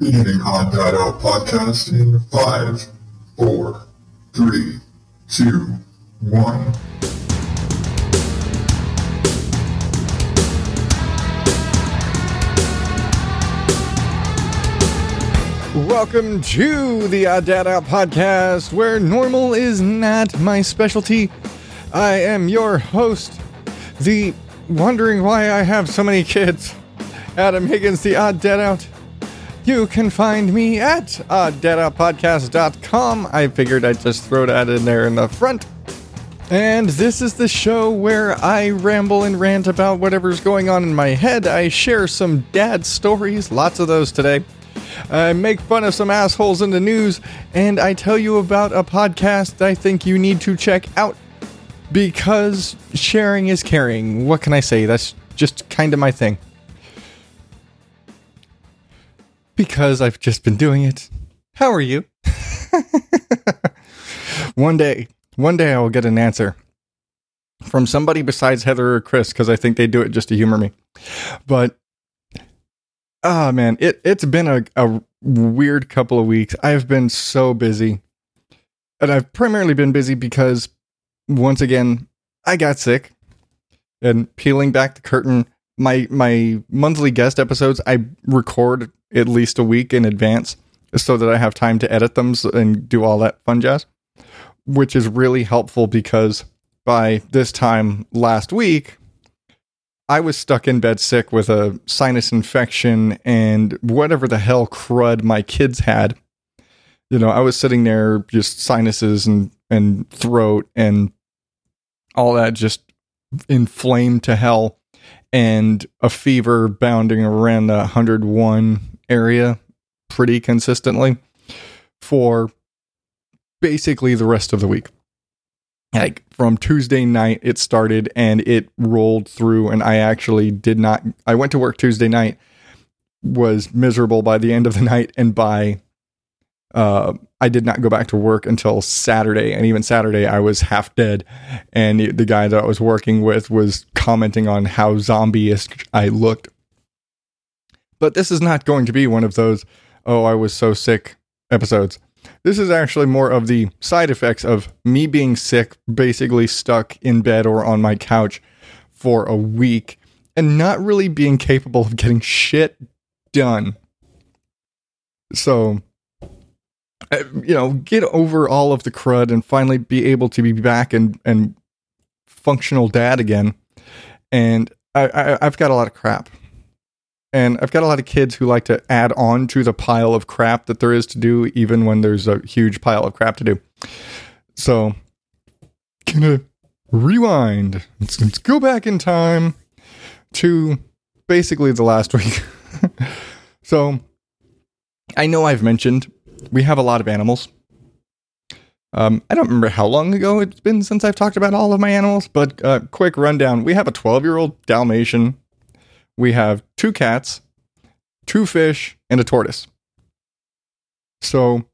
Beginning on Data Podcast in five, four, three, two, one. Welcome to the Odd Dad Out podcast, where normal is not my specialty. I am your host, the wondering why I have so many kids, Adam Higgins, the Odd Dad Out. You can find me at uh, oddadoutpodcast.com. I figured I'd just throw that in there in the front. And this is the show where I ramble and rant about whatever's going on in my head. I share some dad stories, lots of those today. I make fun of some assholes in the news, and I tell you about a podcast I think you need to check out because sharing is caring. What can I say? That's just kind of my thing. Because I've just been doing it. How are you? one day, one day I will get an answer from somebody besides Heather or Chris because I think they do it just to humor me. But oh man, it it's been a, a weird couple of weeks. I've been so busy. And I've primarily been busy because once again, I got sick. And peeling back the curtain, my my monthly guest episodes I record at least a week in advance so that I have time to edit them and do all that fun jazz, which is really helpful because by this time last week, I was stuck in bed sick with a sinus infection and whatever the hell crud my kids had. You know, I was sitting there just sinuses and, and throat and all that just inflamed to hell and a fever bounding around the 101 area pretty consistently for basically the rest of the week. Like from Tuesday night it started and it rolled through and I actually did not I went to work Tuesday night was miserable by the end of the night and by uh I did not go back to work until Saturday and even Saturday I was half dead and the guy that I was working with was commenting on how zombie-esque I looked but this is not going to be one of those oh I was so sick episodes this is actually more of the side effects of me being sick, basically stuck in bed or on my couch for a week and not really being capable of getting shit done. So, uh, you know, get over all of the crud and finally be able to be back and, and functional dad again. And I, I, I've got a lot of crap and I've got a lot of kids who like to add on to the pile of crap that there is to do, even when there's a huge pile of crap to do. So, gonna rewind. Let's, let's go back in time to basically the last week. so, I know I've mentioned we have a lot of animals. Um, I don't remember how long ago it's been since I've talked about all of my animals, but uh, quick rundown. We have a 12 year old Dalmatian we have two cats, two fish, and a tortoise. So,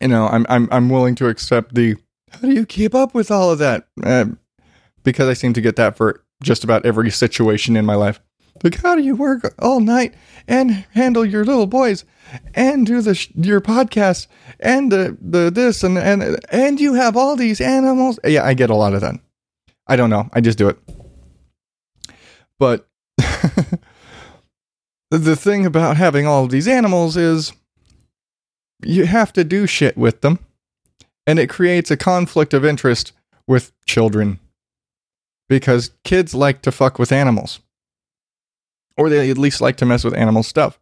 you know, I'm I'm I'm willing to accept the how do you keep up with all of that? Uh, because I seem to get that for just about every situation in my life. Like, how do you work all night and handle your little boys and do the sh- your podcast and the the this and and and you have all these animals? Yeah, I get a lot of that. I don't know. I just do it. But the thing about having all of these animals is you have to do shit with them, and it creates a conflict of interest with children because kids like to fuck with animals, or they at least like to mess with animal stuff,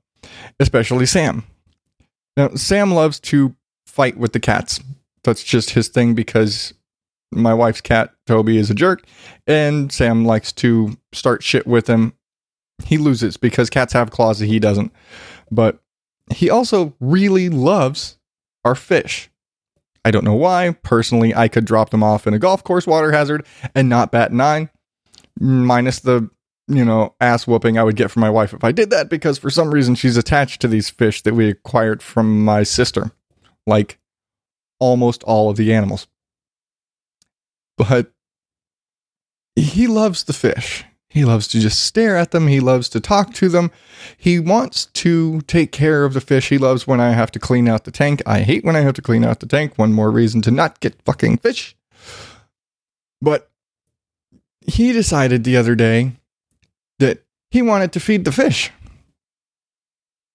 especially Sam. Now, Sam loves to fight with the cats. That's just his thing because my wife's cat, Toby, is a jerk, and Sam likes to start shit with him he loses because cats have claws that he doesn't. But he also really loves our fish. I don't know why. Personally, I could drop them off in a golf course water hazard and not bat an eye, minus the you know ass whooping I would get from my wife if I did that because for some reason she's attached to these fish that we acquired from my sister, like almost all of the animals. But he loves the fish He loves to just stare at them. He loves to talk to them. He wants to take care of the fish. He loves when I have to clean out the tank. I hate when I have to clean out the tank. One more reason to not get fucking fish. But he decided the other day that he wanted to feed the fish,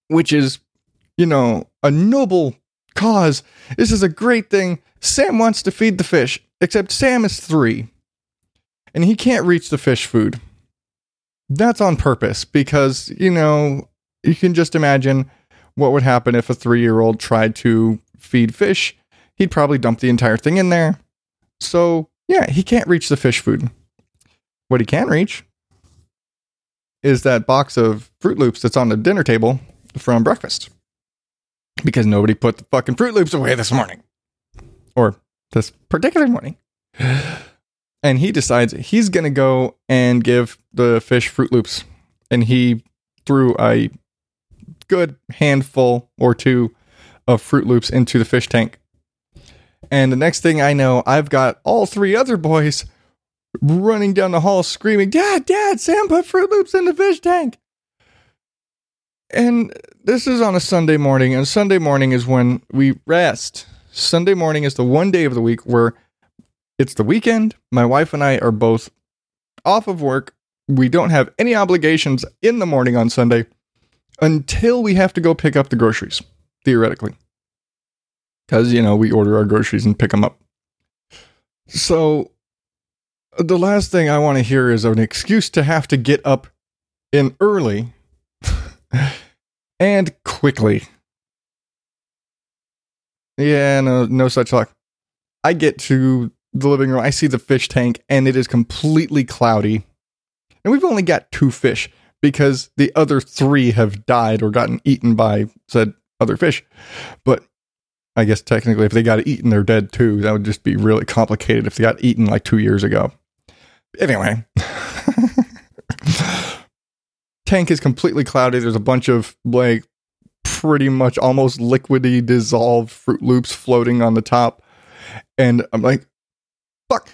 which is, you know, a noble cause. This is a great thing. Sam wants to feed the fish, except Sam is three and he can't reach the fish food. That's on purpose because, you know, you can just imagine what would happen if a three year old tried to feed fish. He'd probably dump the entire thing in there. So, yeah, he can't reach the fish food. What he can reach is that box of Froot Loops that's on the dinner table from breakfast. Because nobody put the fucking Froot Loops away this morning. Or this particular morning. And he decides he's going to go and give the fish Froot Loops. And he threw a good handful or two of Froot Loops into the fish tank. And the next thing I know, I've got all three other boys running down the hall screaming, Dad, Dad, Sam put Froot Loops in the fish tank. And this is on a Sunday morning, and Sunday morning is when we rest. Sunday morning is the one day of the week where it's the weekend. My wife and I are both off of work. We don't have any obligations in the morning on Sunday until we have to go pick up the groceries, theoretically. Because, you know, we order our groceries and pick them up. So the last thing I want to hear is an excuse to have to get up in early and quickly. Yeah, no, no such luck. I get to the living room. I see the fish tank, and it is completely cloudy. And we've only got two fish because the other three have died or gotten eaten by said other fish. But I guess technically, if they got eaten, they're dead too. That would just be really complicated if they got eaten like two years ago. Anyway, tank is completely cloudy. There's a bunch of like pretty much almost liquidy dissolved Froot Loops floating on the top. And I'm like, fuck,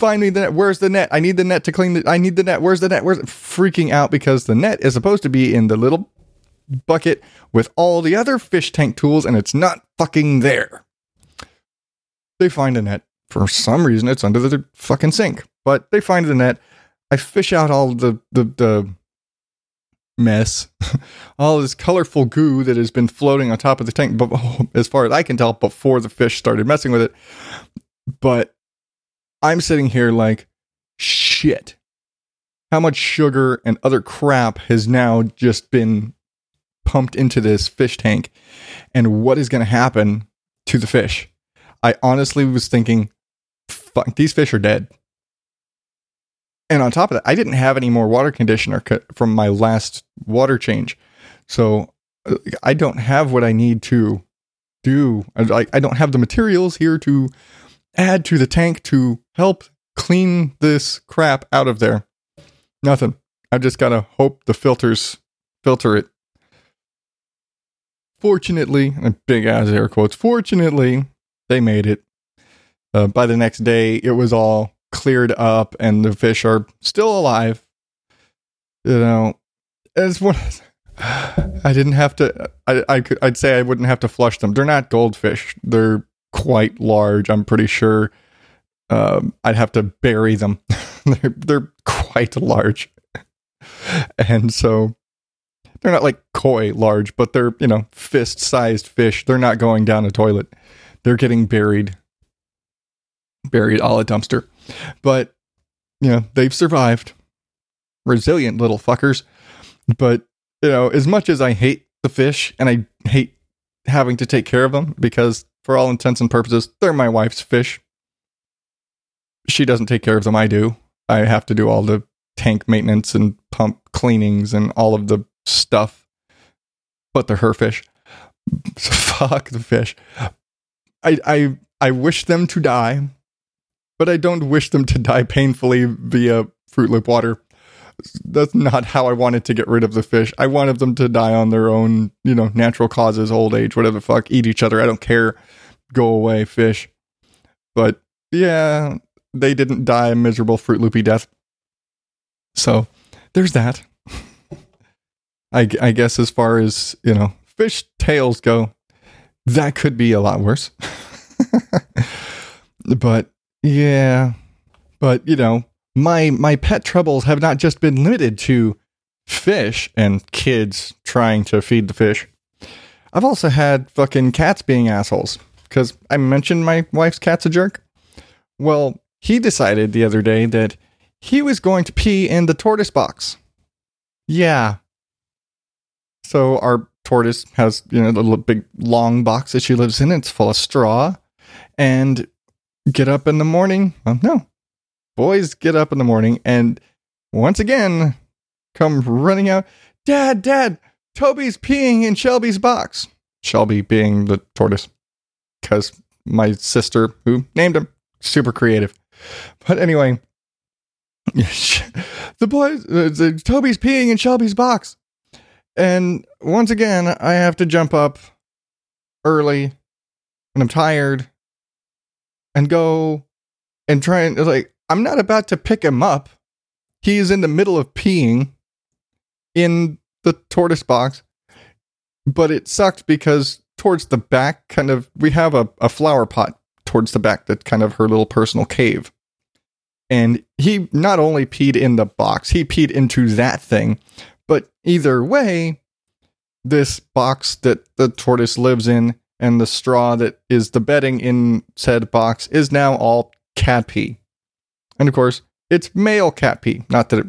find me the net. Where's the net? I need the net to clean the, I need the net. Where's the net? Where's? Freaking out because the net is supposed to be in the little bucket with all the other fish tank tools and it's not fucking there. They find a net. For some reason, it's under the fucking sink, but they find the net. I fish out all the, the, the mess, all this colorful goo that has been floating on top of the tank, but as far as I can tell, before the fish started messing with it. But I'm sitting here like, shit. How much sugar and other crap has now just been pumped into this fish tank? And what is going to happen to the fish? I honestly was thinking, fuck, these fish are dead. And on top of that, I didn't have any more water conditioner from my last water change. So uh, I don't have what I need to do. I, I don't have the materials here to add to the tank to help clean this crap out of there? Nothing. I've just got to hope the filters filter it. Fortunately, big ass air quotes, fortunately, they made it. Uh, by the next day, it was all cleared up and the fish are still alive. You know, it's one. I didn't have to. I, I could. I'd say I wouldn't have to flush them. They're not goldfish. They're quite large. I'm pretty sure um, I'd have to bury them. they're, they're quite large. And so they're not like koi large, but they're, you know, fist sized fish. They're not going down a toilet. They're getting buried, buried all a dumpster. But, you know, they've survived. Resilient little fuckers. But, you know, as much as I hate the fish and I hate having to take care of them because for all intents and purposes, they're my wife's fish. She doesn't take care of them, I do. I have to do all the tank maintenance and pump cleanings and all of the stuff. But they're her fish. Fuck the fish. I I I wish them to die, but I don't wish them to die painfully via Fruit Loop water that's not how I wanted to get rid of the fish. I wanted them to die on their own, you know, natural causes, old age, whatever the fuck, eat each other. I don't care. Go away, fish. But yeah, they didn't die a miserable Fruit Loopy death. So there's that. I, I guess as far as, you know, fish tails go, that could be a lot worse. but yeah, but you know, my my pet troubles have not just been limited to fish and kids trying to feed the fish. I've also had fucking cats being assholes because I mentioned my wife's cat's a jerk. Well, he decided the other day that he was going to pee in the tortoise box. Yeah. So our tortoise has, you know, the little big long box that she lives in. It's full of straw. And get up in the morning. Well, no. Boys get up in the morning and once again come running out. Dad, Dad, Toby's peeing in Shelby's box. Shelby being the tortoise. Because my sister, who named him, super creative. But anyway, the boys, uh, Toby's peeing in Shelby's box. And once again, I have to jump up early and I'm tired and go and try and like, I'm not about to pick him up. He's in the middle of peeing in the tortoise box, but it sucked because towards the back, kind of, we have a, a flower pot towards the back that's kind of her little personal cave. And he not only peed in the box, he peed into that thing. But either way, this box that the tortoise lives in and the straw that is the bedding in said box is now all cat pee. And of course, it's male cat pee. Not that it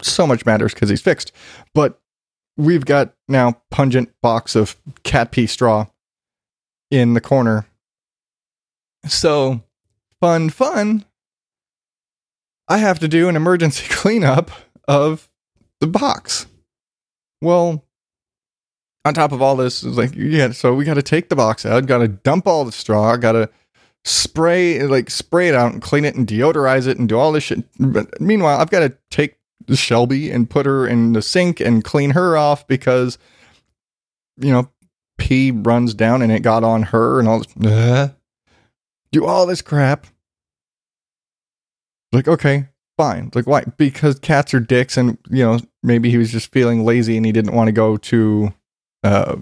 so much matters because he's fixed, but we've got now pungent box of cat pee straw in the corner. So fun, fun. I have to do an emergency cleanup of the box. Well, on top of all this, it's like, yeah, so we got to take the box out, got to dump all the straw, got to spray, like, spray it out and clean it and deodorize it and do all this shit. But meanwhile, I've got to take Shelby and put her in the sink and clean her off because, you know, pee runs down and it got on her and all this. Do all this crap. Like, okay, fine. Like, why? Because cats are dicks, and you know, maybe he was just feeling lazy and he didn't want to go to uh,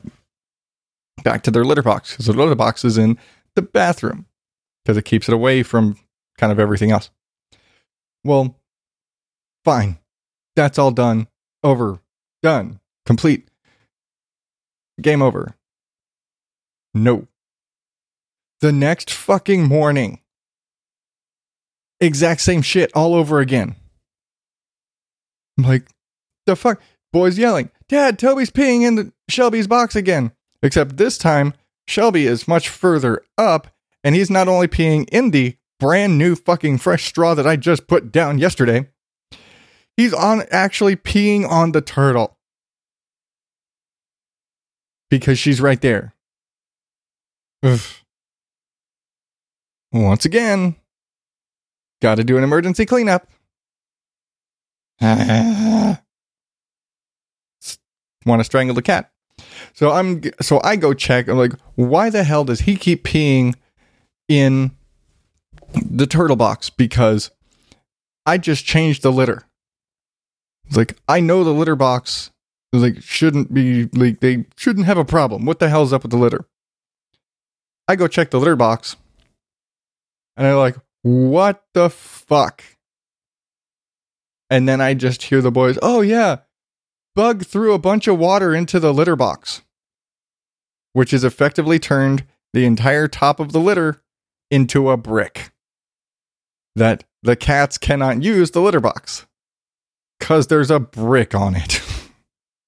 back to their litter box because the litter box is in the bathroom because it keeps it away from kind of everything else. Well, fine. That's all done. Over. Done. Complete. Game over. No. The next fucking morning, exact same shit all over again. I'm like, the fuck? Boys yelling, Dad, Toby's peeing in the Shelby's box again. Except this time, Shelby is much further up, and he's not only peeing in the brand new fucking fresh straw that I just put down yesterday, he's on actually peeing on the turtle. Because she's right there. Ugh. Once again, got to do an emergency cleanup. Want to strangle the cat. So I'm so I go check. I'm like, why the hell does he keep peeing in the turtle box? Because I just changed the litter. It's like I know the litter box like shouldn't be like they shouldn't have a problem. What the hell's up with the litter? I go check the litter box, and I'm like, what the fuck? And then I just hear the boys, oh yeah, Bug threw a bunch of water into the litter box, which has effectively turned the entire top of the litter into a brick. That the cats cannot use the litter box because there's a brick on it.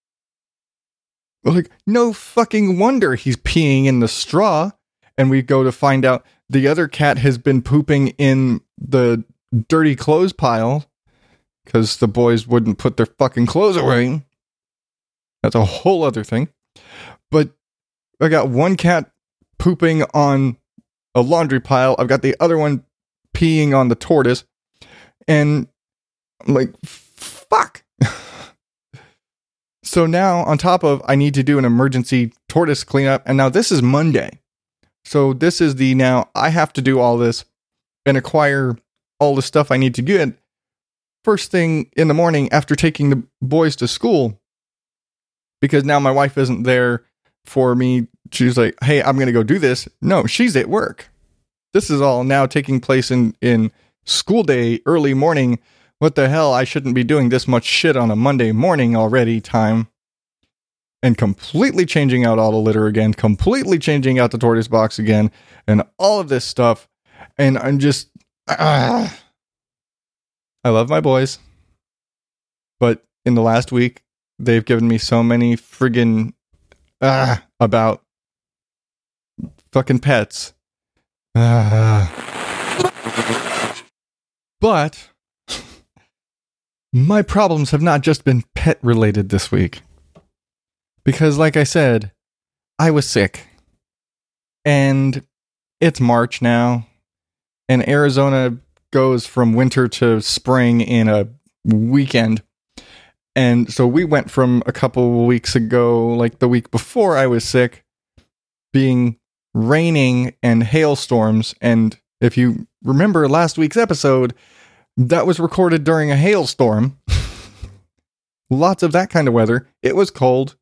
like, no fucking wonder he's peeing in the straw. And we go to find out the other cat has been pooping in the dirty clothes pile because the boys wouldn't put their fucking clothes away. That's a whole other thing. But I got one cat pooping on a laundry pile. I've got the other one peeing on the tortoise. And I'm like, fuck. so now, on top of, I need to do an emergency tortoise cleanup. And now this is Monday. So this is the now I have to do all this and acquire all the stuff I need to get first thing in the morning after taking the boys to school because now my wife isn't there for me. She's like, "Hey, I'm going to go do this." No, she's at work. This is all now taking place in in school day, early morning. What the hell? I shouldn't be doing this much shit on a Monday morning already. Time and completely changing out all the litter again, completely changing out the tortoise box again, and all of this stuff. And I'm just, ah. I love my boys, but in the last week, they've given me so many friggin' ah, about fucking pets. Ah. But my problems have not just been pet related this week. Because, like I said, I was sick. And it's March now. And Arizona goes from winter to spring in a weekend. And so we went from a couple weeks ago, like the week before I was sick, being raining and hailstorms. And if you remember last week's episode, that was recorded during a hailstorm. Lots of that kind of weather. It was cold.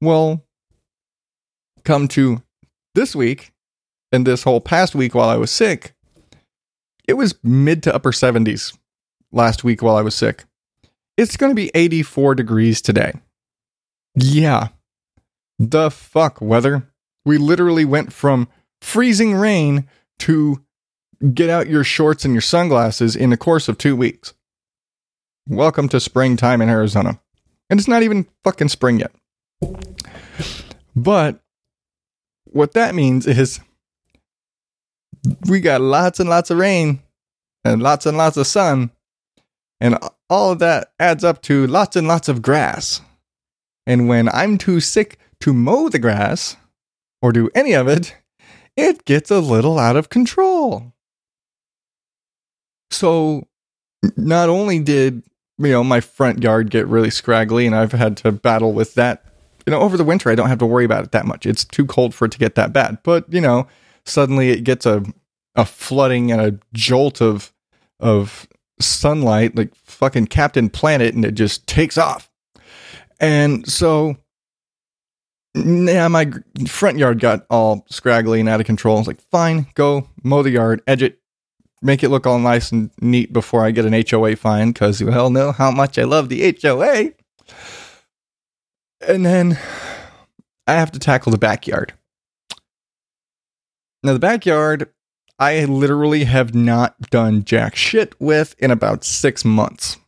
Well, come to this week and this whole past week while I was sick, it was mid to upper 70s last week while I was sick. It's going to be 84 degrees today. Yeah. The fuck weather. We literally went from freezing rain to get out your shorts and your sunglasses in the course of two weeks. Welcome to springtime in Arizona. And it's not even fucking spring yet. But what that means is we got lots and lots of rain and lots and lots of sun. And all of that adds up to lots and lots of grass. And when I'm too sick to mow the grass or do any of it, it gets a little out of control. So not only did, you know, my front yard get really scraggly and I've had to battle with that. You know, over the winter I don't have to worry about it that much. It's too cold for it to get that bad. But, you know, suddenly it gets a a flooding and a jolt of of sunlight like fucking Captain Planet and it just takes off. And so yeah, my front yard got all scraggly and out of control. I was like, fine, go mow the yard, edge it, make it look all nice and neat before I get an HOA fine because you all know how much I love the HOA. And then I have to tackle the backyard. Now, the backyard, I literally have not done jack shit with in about six months.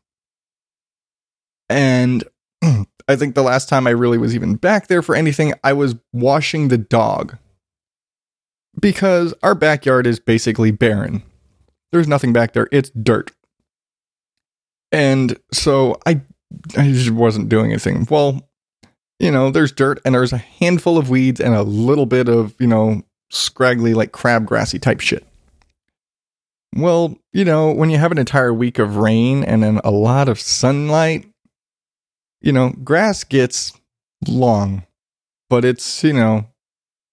And I think the last time I really was even back there for anything, I was washing the dog. Because our backyard is basically barren. There's nothing back there, it's dirt. And so I, I just wasn't doing anything. Well, you know, there's dirt and there's a handful of weeds and a little bit of, you know, scraggly, like crabgrassy type shit. Well, you know, when you have an entire week of rain and then a lot of sunlight, you know, grass gets long, but it's, you know,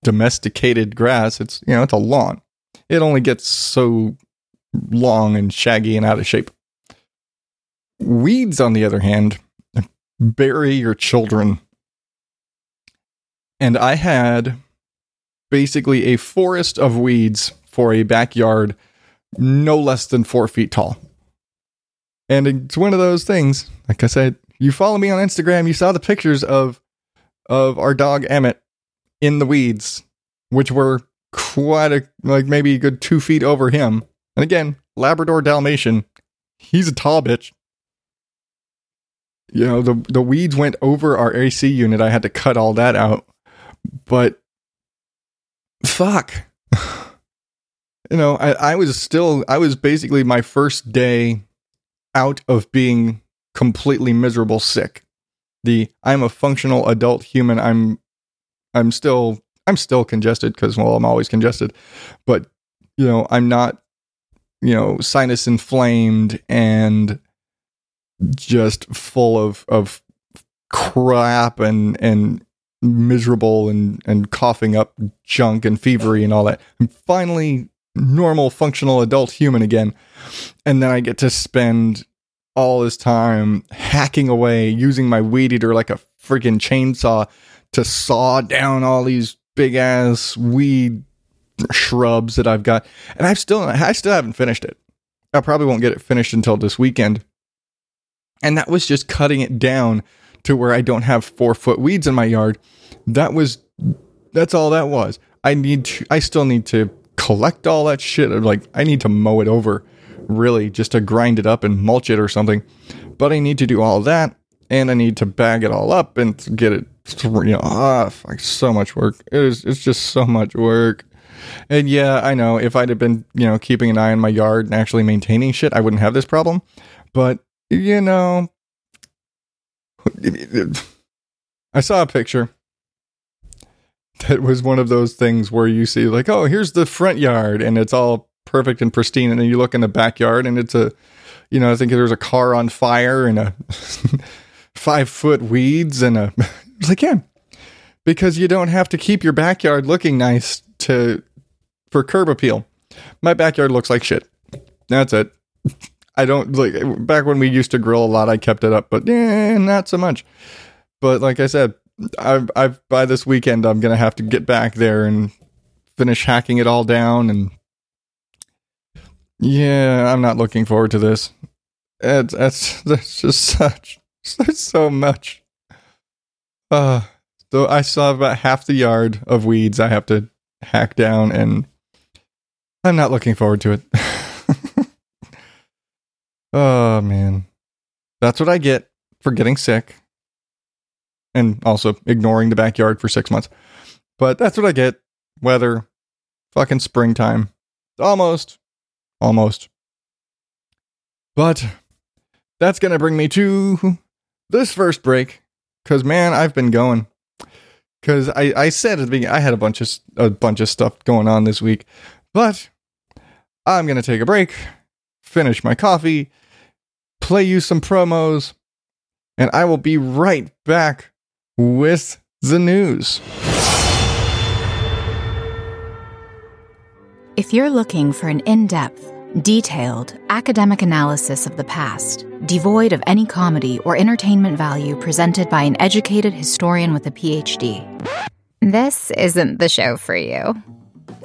domesticated grass. It's, you know, it's a lawn. It only gets so long and shaggy and out of shape. Weeds, on the other hand, bury your children. And I had basically a forest of weeds for a backyard no less than four feet tall. And it's one of those things, like I said, you follow me on Instagram, you saw the pictures of of our dog Emmett in the weeds, which were quite a like maybe a good two feet over him. And again, Labrador Dalmatian, he's a tall bitch. You know, the the weeds went over our AC unit. I had to cut all that out. But fuck. you know, I, I was still, I was basically my first day out of being completely miserable sick. The I'm a functional adult human. I'm, I'm still, I'm still congested because, well, I'm always congested, but, you know, I'm not, you know, sinus inflamed and just full of, of crap and, and miserable and, and coughing up junk and fevery and all that. I'm finally normal, functional adult human again. And then I get to spend all this time hacking away using my weed eater like a freaking chainsaw to saw down all these big ass weed shrubs that I've got. And I've still I still haven't finished it. I probably won't get it finished until this weekend. And that was just cutting it down to where I don't have four foot weeds in my yard. That was that's all that was. I need to I still need to collect all that shit. Like I need to mow it over really just to grind it up and mulch it or something. But I need to do all that and I need to bag it all up and get it you know, ah, fuck, so much work. It is it's just so much work. And yeah, I know if I'd have been, you know, keeping an eye on my yard and actually maintaining shit, I wouldn't have this problem. But, you know, I saw a picture that was one of those things where you see, like, oh, here's the front yard and it's all perfect and pristine. And then you look in the backyard and it's a, you know, I think there's a car on fire and a five foot weeds and a, it's like, yeah, because you don't have to keep your backyard looking nice to for curb appeal. My backyard looks like shit. That's it. I don't like back when we used to grill a lot. I kept it up, but yeah, not so much. But like I said, I've, I've by this weekend I'm gonna have to get back there and finish hacking it all down. And yeah, I'm not looking forward to this. It's that's that's just such there's so much. Uh, so I still have about half the yard of weeds I have to hack down, and I'm not looking forward to it. oh man, that's what I get for getting sick, and also ignoring the backyard for six months. But that's what I get. Weather, fucking springtime, almost, almost. But that's gonna bring me to this first break, because man, I've been going. Because I, I said at the beginning I had a bunch of a bunch of stuff going on this week, but I'm gonna take a break, finish my coffee, play you some promos, and I will be right back with the news. If you're looking for an in depth, detailed, academic analysis of the past, devoid of any comedy or entertainment value presented by an educated historian with a PhD, this isn't the show for you.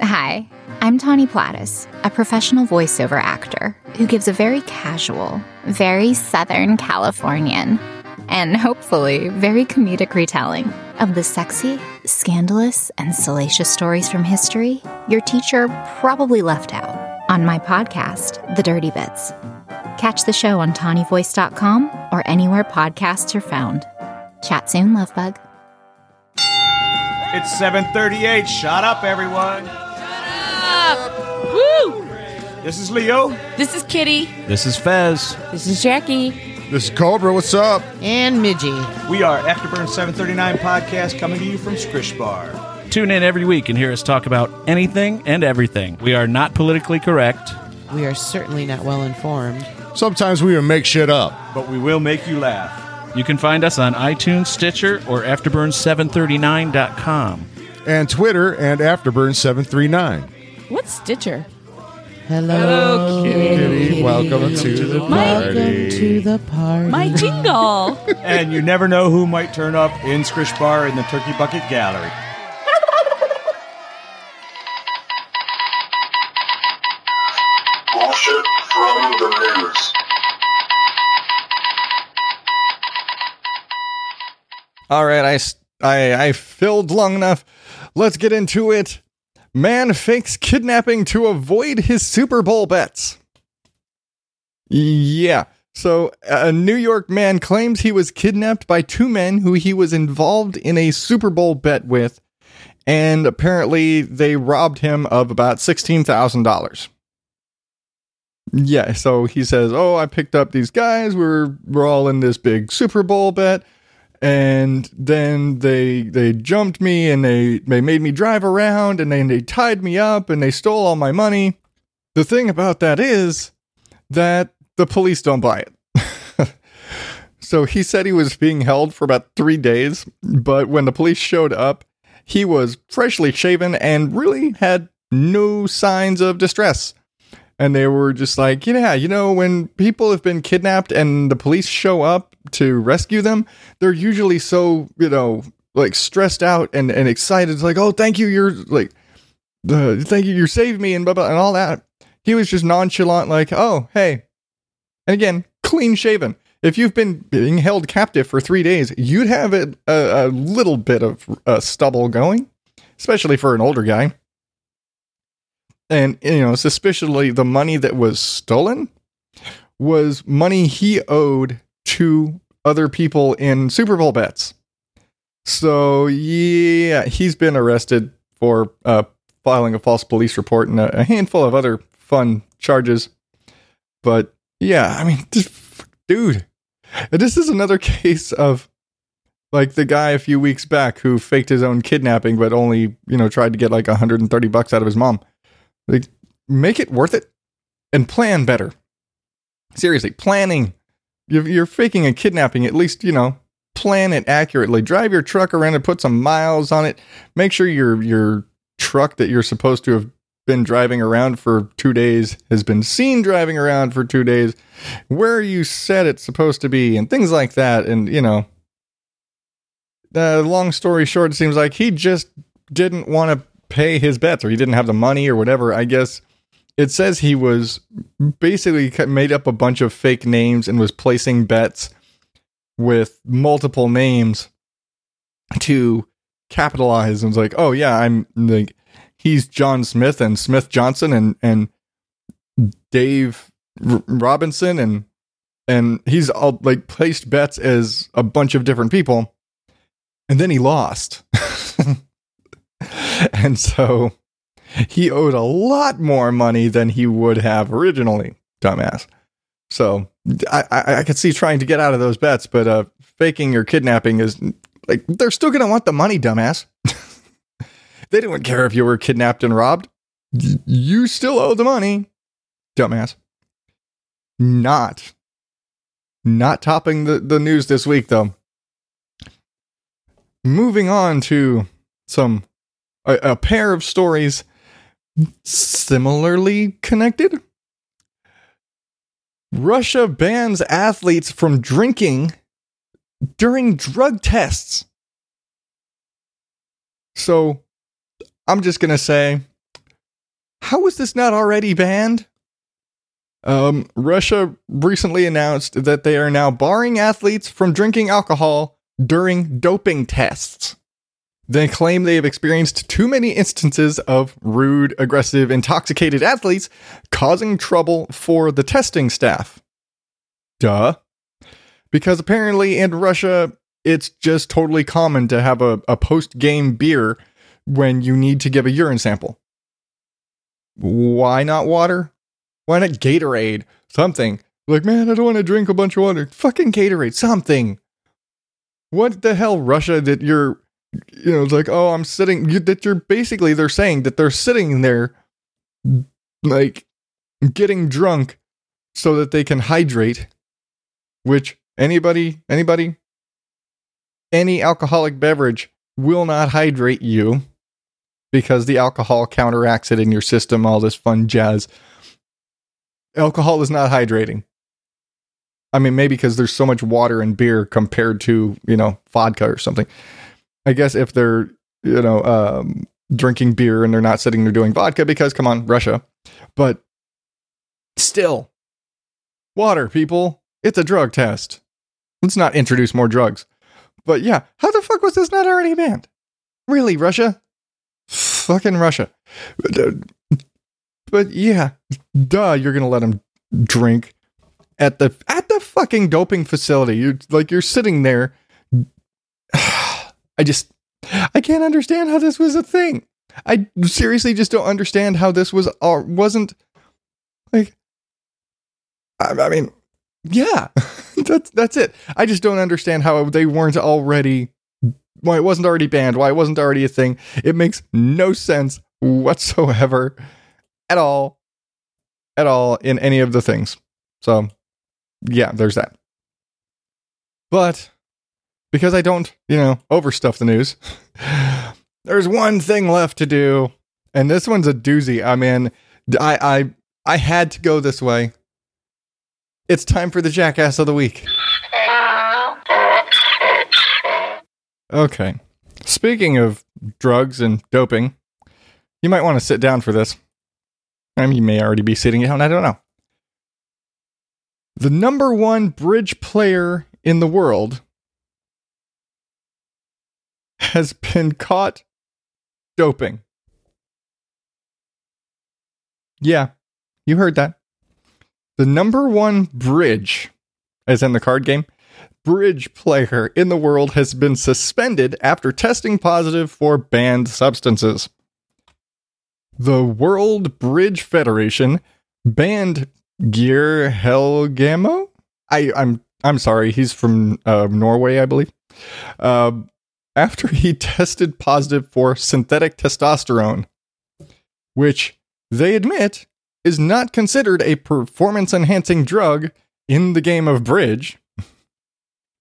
Hi, I'm Tawny Platis, a professional voiceover actor who gives a very casual, very Southern Californian, and hopefully very comedic retelling of the sexy, scandalous, and salacious stories from history your teacher probably left out on my podcast, The Dirty Bits. Catch the show on TawnyVoice.com or anywhere podcasts are found. Chat soon, Lovebug. It's 7:38. Shut up, everyone. Woo! This is Leo. This is Kitty. This is Fez. This is Jackie. This is Cobra. What's up? And Midgie. We are Afterburn 739 podcast coming to you from Scrish Bar. Tune in every week and hear us talk about anything and everything. We are not politically correct. We are certainly not well informed. Sometimes we even make shit up. But we will make you laugh. You can find us on iTunes, Stitcher, or Afterburn739.com. And Twitter and Afterburn739. What's Stitcher? Hello, Kitty, welcome to the party. Welcome party. to the party. My jingle. And you never know who might turn up in Scrish Bar in the Turkey Bucket Gallery. Bullshit from the news. All right, I, s- I, I filled long enough. Let's get into it. Man fakes kidnapping to avoid his Super Bowl bets. Yeah. So, a New York man claims he was kidnapped by two men who he was involved in a Super Bowl bet with, and apparently they robbed him of about $16,000. Yeah, so he says, "Oh, I picked up these guys. We're we're all in this big Super Bowl bet." And then they they jumped me and they they made me drive around and then they tied me up and they stole all my money. The thing about that is that the police don't buy it. so he said he was being held for about 3 days, but when the police showed up, he was freshly shaven and really had no signs of distress. and they were just like, yeah, you know, when people have been kidnapped and the police show up to rescue them, they're usually so, you know, like stressed out and, and excited. It's like, oh, thank you, you're like, uh, thank you, you saved me, and blah blah, and all that. He was just nonchalant, like, oh, hey, and again, clean shaven. If you've been being held captive for three days, you'd have a, a, a little bit of uh, stubble going, especially for an older guy and you know suspiciously the money that was stolen was money he owed to other people in super bowl bets so yeah he's been arrested for uh, filing a false police report and a, handful of other fun charges but yeah i mean dude this is another case of like the guy a few weeks back who faked his own kidnapping but only you know tried to get like 130 bucks out of his mom like, make it worth it and plan better. Seriously, planning. You're, faking a kidnapping. At least, you know, plan it accurately. Drive your truck around and put some miles on it. Make sure your your truck that you're supposed to have been driving around for two days has been seen driving around for two days where you said it's supposed to be and things like that. And, you know, uh, long story short, it seems like he just didn't want to pay his bets or he didn't have the money or whatever. I guess it says he was basically made up a bunch of fake names and was placing bets with multiple names to capitalize and was like, "Oh yeah, I'm like he's John Smith and Smith Johnson and and Dave R- Robinson and and he's all like placed bets as a bunch of different people." And then he lost. and so he owed a lot more money than he would have originally, dumbass. So I, I, I could see trying to get out of those bets, but uh, faking or kidnapping is like they're still gonna want the money, dumbass. they didn't care if you were kidnapped and robbed. You still owe the money, dumbass. Not, not topping the, the news this week though. Moving on to some a, a pair of stories similarly connected. Russia bans athletes from drinking during drug tests. So I'm just going to say, how is this not already banned? Um, Russia recently announced that they are now barring athletes from drinking alcohol during doping tests. They claim they have experienced too many instances of rude, aggressive, intoxicated athletes causing trouble for the testing staff. Duh. Because apparently in Russia, it's just totally common to have a, a post game beer when you need to give a urine sample. Why not water? Why not Gatorade? Something. Like, man, I don't want to drink a bunch of water. Fucking Gatorade, something. What the hell, Russia, that you're you know, it's like, oh, I'm sitting. You, that you're basically they're saying that they're sitting there, like getting drunk, so that they can hydrate. Which anybody, anybody, any alcoholic beverage will not hydrate you because the alcohol counteracts it in your system. All this fun jazz. Alcohol is not hydrating. I mean, maybe because there's so much water in beer compared to you know vodka or something. I guess if they're you know um, drinking beer and they're not sitting there doing vodka because come on Russia, but still, water people, it's a drug test. Let's not introduce more drugs. But yeah, how the fuck was this not already banned? Really, Russia? Fucking Russia. But, yeah, duh, you're gonna let them drink at the at the fucking doping facility. You're like you're sitting there I just I can't understand how this was a thing. I seriously just don't understand how this was or wasn't like I, I mean yeah that's that's it. I just don't understand how they weren't already why it wasn't already banned, why it wasn't already a thing. It makes no sense whatsoever at all at all in any of the things. So yeah, there's that. But because I don't, you know, overstuff the news. There's one thing left to do, and this one's a doozy. I mean, I, I I had to go this way. It's time for the jackass of the week. Okay. Speaking of drugs and doping, you might want to sit down for this. I mean, you may already be sitting down. I don't know. The number one bridge player in the world has been caught doping. Yeah, you heard that. The number one bridge, as in the card game, bridge player in the world has been suspended after testing positive for banned substances. The World Bridge Federation banned Geir Helgemo. I, I'm I'm sorry, he's from uh, Norway, I believe. Uh, after he tested positive for synthetic testosterone, which they admit is not considered a performance enhancing drug in the game of bridge.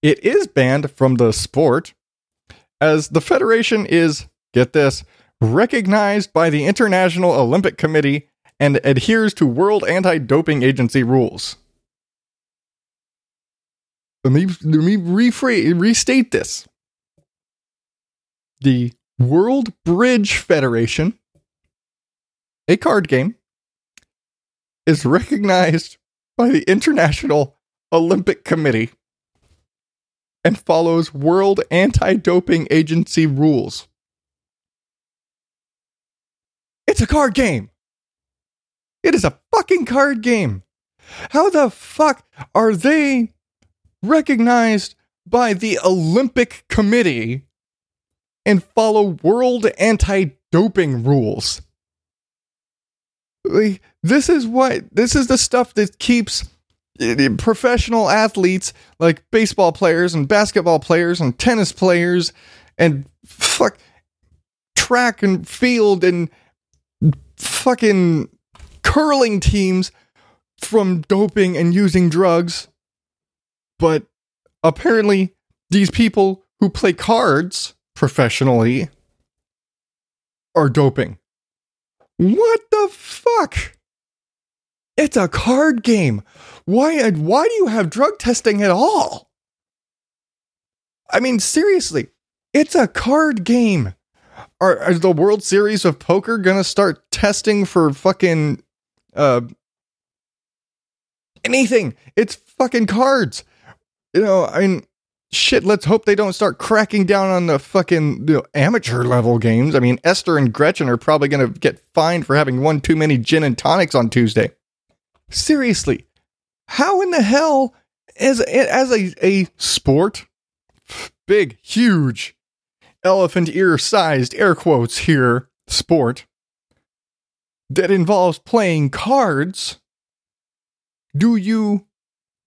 It is banned from the sport, as the Federation is, get this, recognized by the International Olympic Committee and adheres to World Anti Doping Agency rules. Let me, let me rephrase, restate this. The World Bridge Federation, a card game, is recognized by the International Olympic Committee and follows World Anti Doping Agency rules. It's a card game. It is a fucking card game. How the fuck are they recognized by the Olympic Committee and follow world anti doping rules? Like, this is what this is the stuff that keeps uh, professional athletes like baseball players and basketball players and tennis players and fuck track and field and fucking curling teams from doping and using drugs. But apparently, these people who play cards professionally are doping. What the fuck? It's a card game. Why why do you have drug testing at all? I mean seriously, it's a card game. Are, are the World Series of Poker going to start testing for fucking uh anything? It's fucking cards. You know, I mean shit, let's hope they don't start cracking down on the fucking you know, amateur level games. I mean, Esther and Gretchen are probably going to get fined for having one too many gin and tonics on Tuesday. Seriously, how in the hell, as as a, a sport, big, huge, elephant ear sized air quotes here, sport that involves playing cards, do you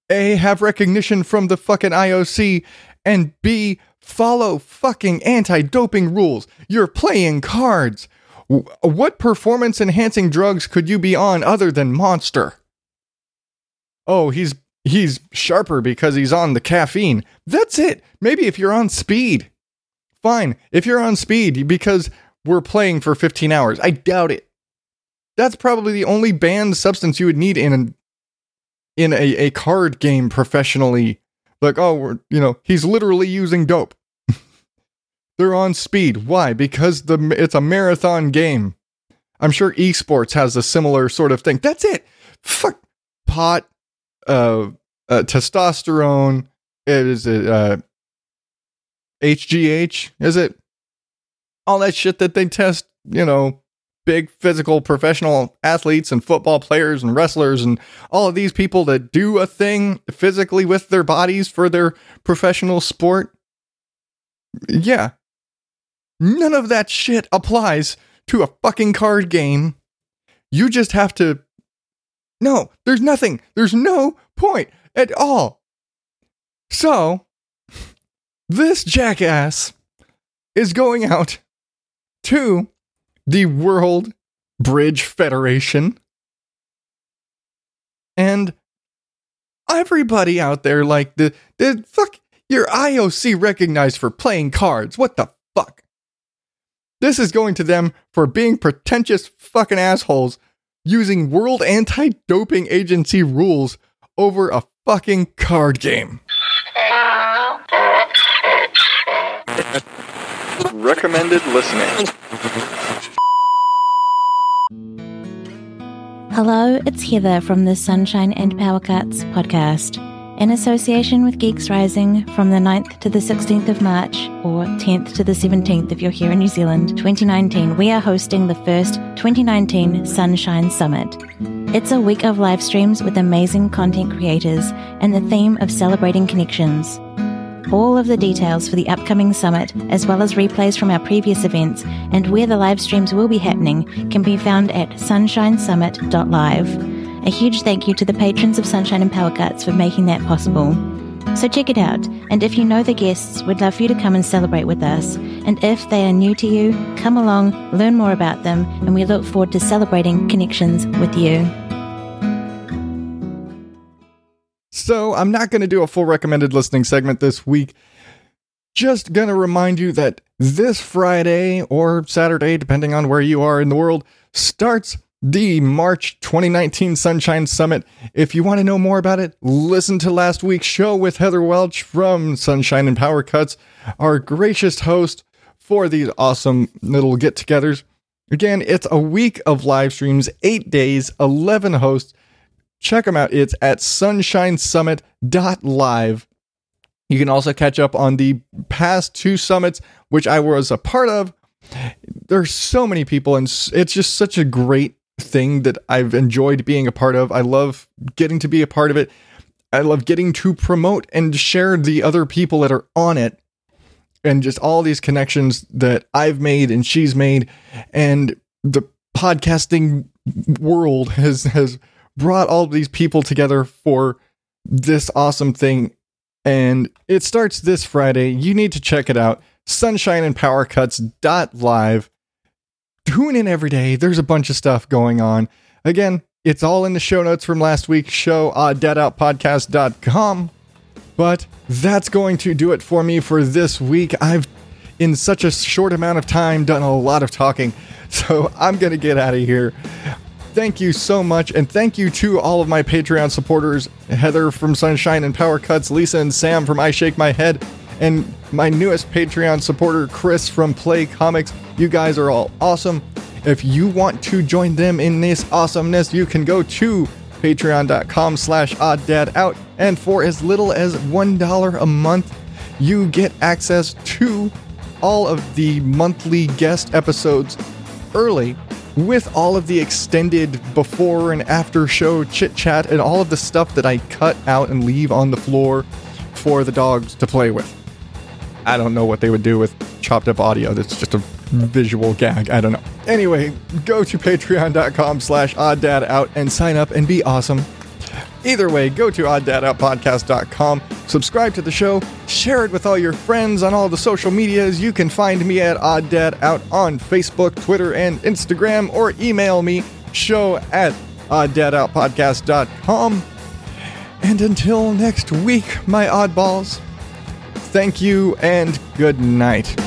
a, have recognition from the fucking IOC, and B, follow fucking anti doping rules. You're playing cards. What performance enhancing drugs could you be on other than Monster? Oh, he's he's sharper because he's on the caffeine. That's it. Maybe if you're on speed. Fine. If you're on speed because we're playing for 15 hours. I doubt it. That's probably the only banned substance you would need in in a, a card game professionally. Like, oh, you know, he's literally using dope. They're on speed. Why? Because the it's a marathon game. I'm sure esports has a similar sort of thing. That's it. Fuck pot, uh, uh testosterone. Is it uh, HGH? Is it all that shit that they test? You know, big physical professional athletes and football players and wrestlers and all of these people that do a thing physically with their bodies for their professional sport. Yeah. None of that shit applies to a fucking card game. You just have to. No, there's nothing. There's no point at all. So, this jackass is going out to the World Bridge Federation, and everybody out there like the the fuck your IOC recognized for playing cards. What the fuck? This is going to them for being pretentious fucking assholes using World Anti Doping Agency rules over a fucking card game. Recommended listening. Hello, it's Heather from the Sunshine and Power Cuts podcast. In association with Geeks Rising from the 9th to the 16th of March, or 10th to the 17th if you're here in New Zealand, 2019, we are hosting the first 2019 Sunshine Summit. It's a week of live streams with amazing content creators and the theme of celebrating connections. All of the details for the upcoming summit, as well as replays from our previous events and where the live streams will be happening, can be found at sunshinesummit.live. A huge thank you to the patrons of Sunshine and Power Cuts for making that possible. So check it out, and if you know the guests, we'd love for you to come and celebrate with us. And if they are new to you, come along, learn more about them, and we look forward to celebrating connections with you. So, I'm not going to do a full recommended listening segment this week. Just going to remind you that this Friday or Saturday, depending on where you are in the world, starts the March 2019 Sunshine Summit. If you want to know more about it, listen to last week's show with Heather Welch from Sunshine and Power Cuts, our gracious host for these awesome little get togethers. Again, it's a week of live streams, eight days, 11 hosts. Check them out. It's at sunshinesummit.live. You can also catch up on the past two summits, which I was a part of. There's so many people, and it's just such a great thing that I've enjoyed being a part of. I love getting to be a part of it. I love getting to promote and share the other people that are on it and just all these connections that I've made and she's made and the podcasting world has has brought all these people together for this awesome thing and it starts this Friday. You need to check it out. Sunshine and Power Cuts live. Tune in every day. There's a bunch of stuff going on. Again, it's all in the show notes from last week's show, uh, odddadoutpodcast.com. But that's going to do it for me for this week. I've, in such a short amount of time, done a lot of talking. So I'm going to get out of here. Thank you so much. And thank you to all of my Patreon supporters Heather from Sunshine and Power Cuts, Lisa and Sam from I Shake My Head, and my newest Patreon supporter, Chris from Play Comics. You guys are all awesome. If you want to join them in this awesomeness, you can go to patreon.com slash odddadout. And for as little as $1 a month, you get access to all of the monthly guest episodes early with all of the extended before and after show chit chat and all of the stuff that I cut out and leave on the floor for the dogs to play with. I don't know what they would do with chopped up audio. That's just a visual gag. I don't know. Anyway, go to patreon.com slash odddadout and sign up and be awesome. Either way, go to odddadoutpodcast.com, subscribe to the show, share it with all your friends on all the social medias. You can find me at Odd Dad odddadout on Facebook, Twitter, and Instagram, or email me, show at odddadoutpodcast.com. And until next week, my oddballs, thank you and good night.